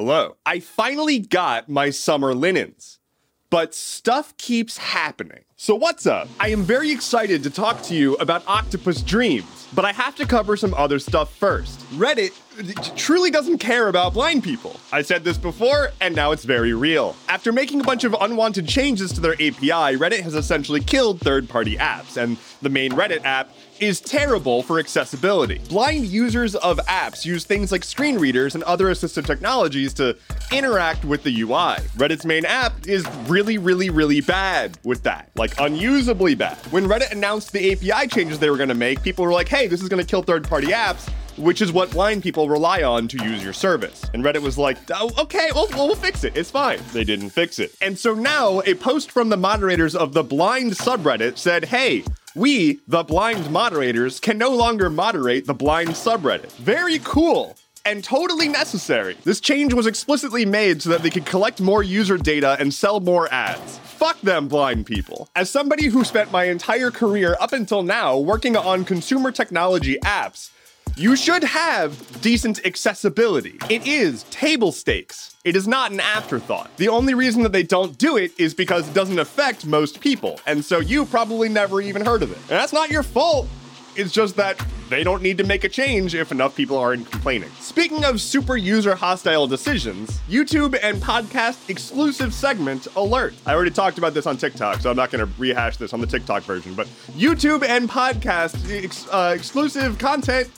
Hello. I finally got my summer linens, but stuff keeps happening. So, what's up? I am very excited to talk to you about Octopus Dreams, but I have to cover some other stuff first. Reddit truly doesn't care about blind people. I said this before, and now it's very real. After making a bunch of unwanted changes to their API, Reddit has essentially killed third party apps, and the main Reddit app is terrible for accessibility. Blind users of apps use things like screen readers and other assistive technologies to interact with the UI. Reddit's main app is really, really, really bad with that. Like, unusably bad. When Reddit announced the API changes they were gonna make, people were like, hey, this is gonna kill third party apps which is what blind people rely on to use your service. And Reddit was like, oh, okay, we'll, we'll fix it. It's fine. They didn't fix it. And so now a post from the moderators of the blind subreddit said, hey, we, the blind moderators, can no longer moderate the blind subreddit. Very cool and totally necessary. This change was explicitly made so that they could collect more user data and sell more ads. Fuck them, blind people. As somebody who spent my entire career up until now working on consumer technology apps, you should have decent accessibility. It is table stakes. It is not an afterthought. The only reason that they don't do it is because it doesn't affect most people. And so you probably never even heard of it. And that's not your fault. It's just that they don't need to make a change if enough people aren't complaining. Speaking of super user hostile decisions, YouTube and podcast exclusive segment alert. I already talked about this on TikTok, so I'm not going to rehash this on the TikTok version, but YouTube and podcast ex- uh, exclusive content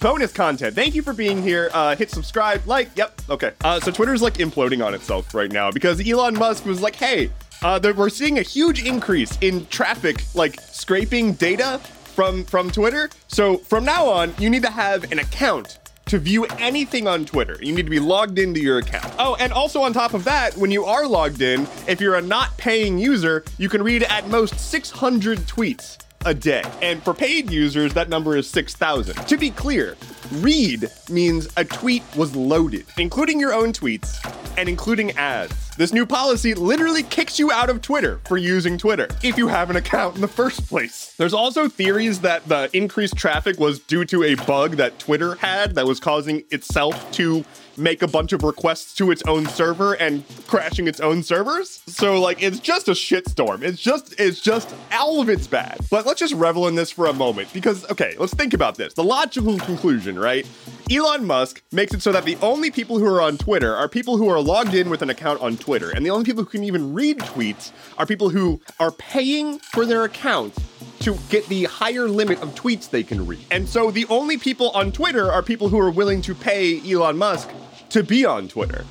bonus content. Thank you for being here. Uh, hit subscribe, like. Yep. Okay. Uh, so Twitter's like imploding on itself right now because Elon Musk was like, "Hey, uh, we're seeing a huge increase in traffic, like scraping data from from Twitter. So from now on, you need to have an account." To view anything on Twitter, you need to be logged into your account. Oh, and also on top of that, when you are logged in, if you're a not paying user, you can read at most 600 tweets a day. And for paid users, that number is 6,000. To be clear, read means a tweet was loaded, including your own tweets and including ads. This new policy literally kicks you out of Twitter for using Twitter if you have an account in the first place. There's also theories that the increased traffic was due to a bug that Twitter had that was causing itself to make a bunch of requests to its own server and crashing its own servers. So like it's just a shitstorm. It's just it's just all of it's bad. But let's just revel in this for a moment because okay, let's think about this. The logical conclusion, right? Elon Musk makes it so that the only people who are on Twitter are people who are logged in with an account on Twitter. And the only people who can even read tweets are people who are paying for their account to get the higher limit of tweets they can read. And so the only people on Twitter are people who are willing to pay Elon Musk to be on Twitter.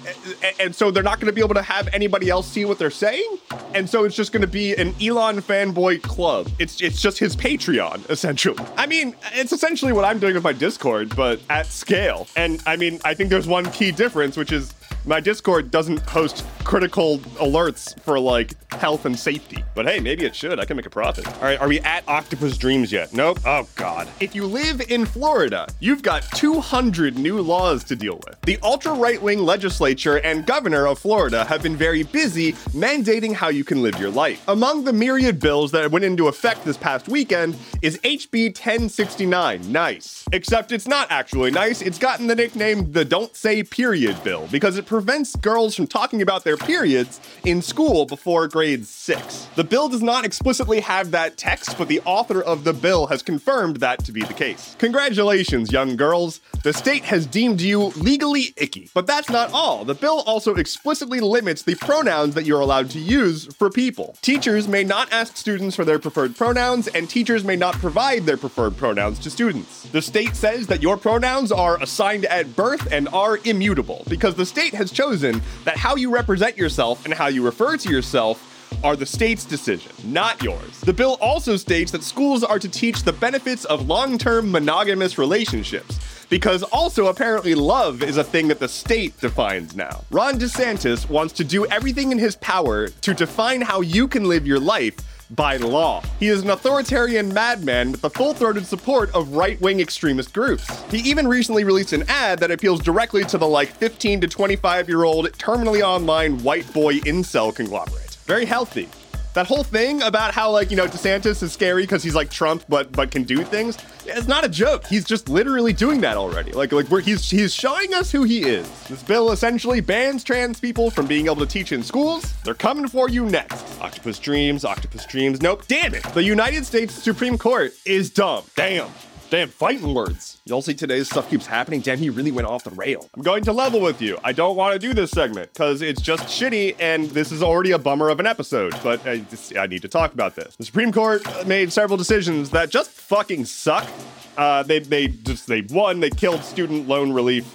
And so they're not going to be able to have anybody else see what they're saying. And so it's just going to be an Elon fanboy club. It's it's just his Patreon essentially. I mean, it's essentially what I'm doing with my Discord, but at scale. And I mean, I think there's one key difference, which is my Discord doesn't host critical alerts for like health and safety. But hey, maybe it should. I can make a profit. All right, are we at Octopus Dreams yet? Nope. Oh God. If you live in Florida, you've got 200 new laws to deal with. The ultra right-wing legislature and governor of Florida have been very busy mandating how you can live your life. Among the myriad bills that went into effect this past weekend is HB 1069. Nice. Except it's not actually nice. It's gotten the nickname the Don't Say Period bill because it prevents girls from talking about their periods in school before grade 6. The bill does not explicitly have that text, but the author of the bill has confirmed that to be the case. Congratulations, young girls. The state has deemed you legally icky. But that's not all. The bill also explicitly limits the pronouns that you're allowed to use for people. Teachers may not ask students for their preferred pronouns, and teachers may not provide their preferred pronouns to students. The state says that your pronouns are assigned at birth and are immutable because the state has has chosen that how you represent yourself and how you refer to yourself are the state's decision, not yours. The bill also states that schools are to teach the benefits of long term monogamous relationships. Because also, apparently, love is a thing that the state defines now. Ron DeSantis wants to do everything in his power to define how you can live your life by law. He is an authoritarian madman with the full throated support of right wing extremist groups. He even recently released an ad that appeals directly to the like 15 to 25 year old terminally online white boy incel conglomerate. Very healthy. That whole thing about how like, you know, DeSantis is scary because he's like Trump but but can do things. It's not a joke. He's just literally doing that already. Like like where he's he's showing us who he is. This bill essentially bans trans people from being able to teach in schools. They're coming for you next. Octopus Dreams, Octopus Dreams. Nope. Damn it. The United States Supreme Court is dumb. Damn. Damn, fighting words. Y'all see today's stuff keeps happening. Damn, he really went off the rail. I'm going to level with you. I don't want to do this segment because it's just shitty and this is already a bummer of an episode, but I, just, I need to talk about this. The Supreme Court made several decisions that just fucking suck. Uh, they, they just, they won, they killed student loan relief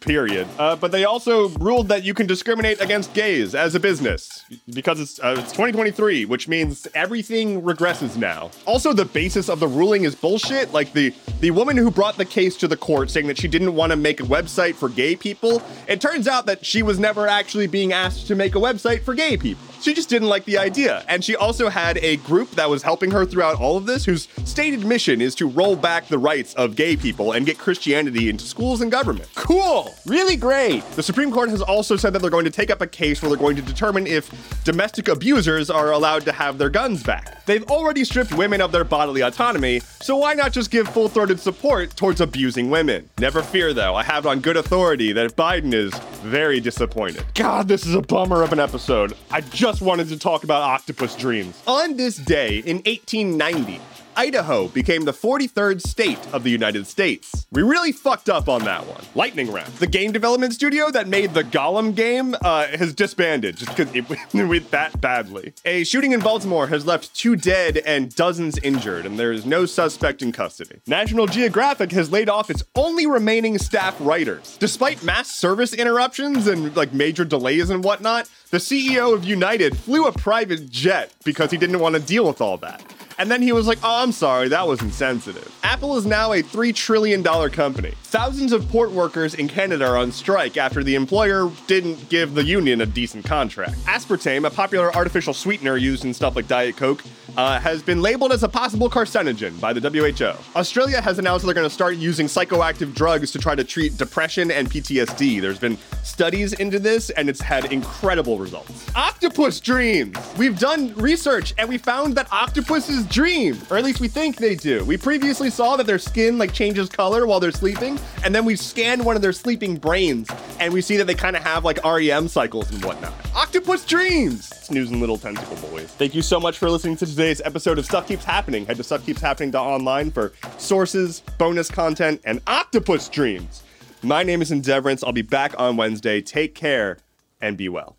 period. Uh, but they also ruled that you can discriminate against gays as a business because it's, uh, it's 2023, which means everything regresses now. Also, the basis of the ruling is bullshit. Like the the woman who brought the case to the court saying that she didn't want to make a website for gay people. It turns out that she was never actually being asked to make a website for gay people. She just didn't like the idea. And she also had a group that was helping her throughout all of this, whose stated mission is to roll back the rights of gay people and get Christianity into schools and government. Cool! Really great! The Supreme Court has also said that they're going to take up a case where they're going to determine if domestic abusers are allowed to have their guns back. They've already stripped women of their bodily autonomy, so why not just give full throated support towards abusing women? Never fear, though, I have on good authority that Biden is very disappointed. God, this is a bummer of an episode. I just just wanted to talk about octopus dreams. On this day in 1890, Idaho became the 43rd state of the United States. We really fucked up on that one. Lightning round. The game development studio that made the Gollum game uh, has disbanded just because it went that badly. A shooting in Baltimore has left two dead and dozens injured, and there is no suspect in custody. National Geographic has laid off its only remaining staff writers. Despite mass service interruptions and like major delays and whatnot, the CEO of United flew a private jet because he didn't want to deal with all that. And then he was like, oh, I'm sorry, that was insensitive. Apple is now a $3 trillion company. Thousands of port workers in Canada are on strike after the employer didn't give the union a decent contract. Aspartame, a popular artificial sweetener used in stuff like Diet Coke, uh, has been labeled as a possible carcinogen by the WHO. Australia has announced they're going to start using psychoactive drugs to try to treat depression and PTSD. There's been studies into this, and it's had incredible results. Octopus dreams! We've done research, and we found that octopuses dream, or at least we think they do. We previously saw that their skin like changes color while they're sleeping, and then we scanned one of their sleeping brains, and we see that they kind of have like REM cycles and whatnot. Octopus dreams! Snoozing little tentacle boys. Thank you so much for listening to today's episode of Stuff Keeps Happening. Head to stuffkeepshappening.online for sources, bonus content, and octopus dreams. My name is Endeavorance. I'll be back on Wednesday. Take care and be well.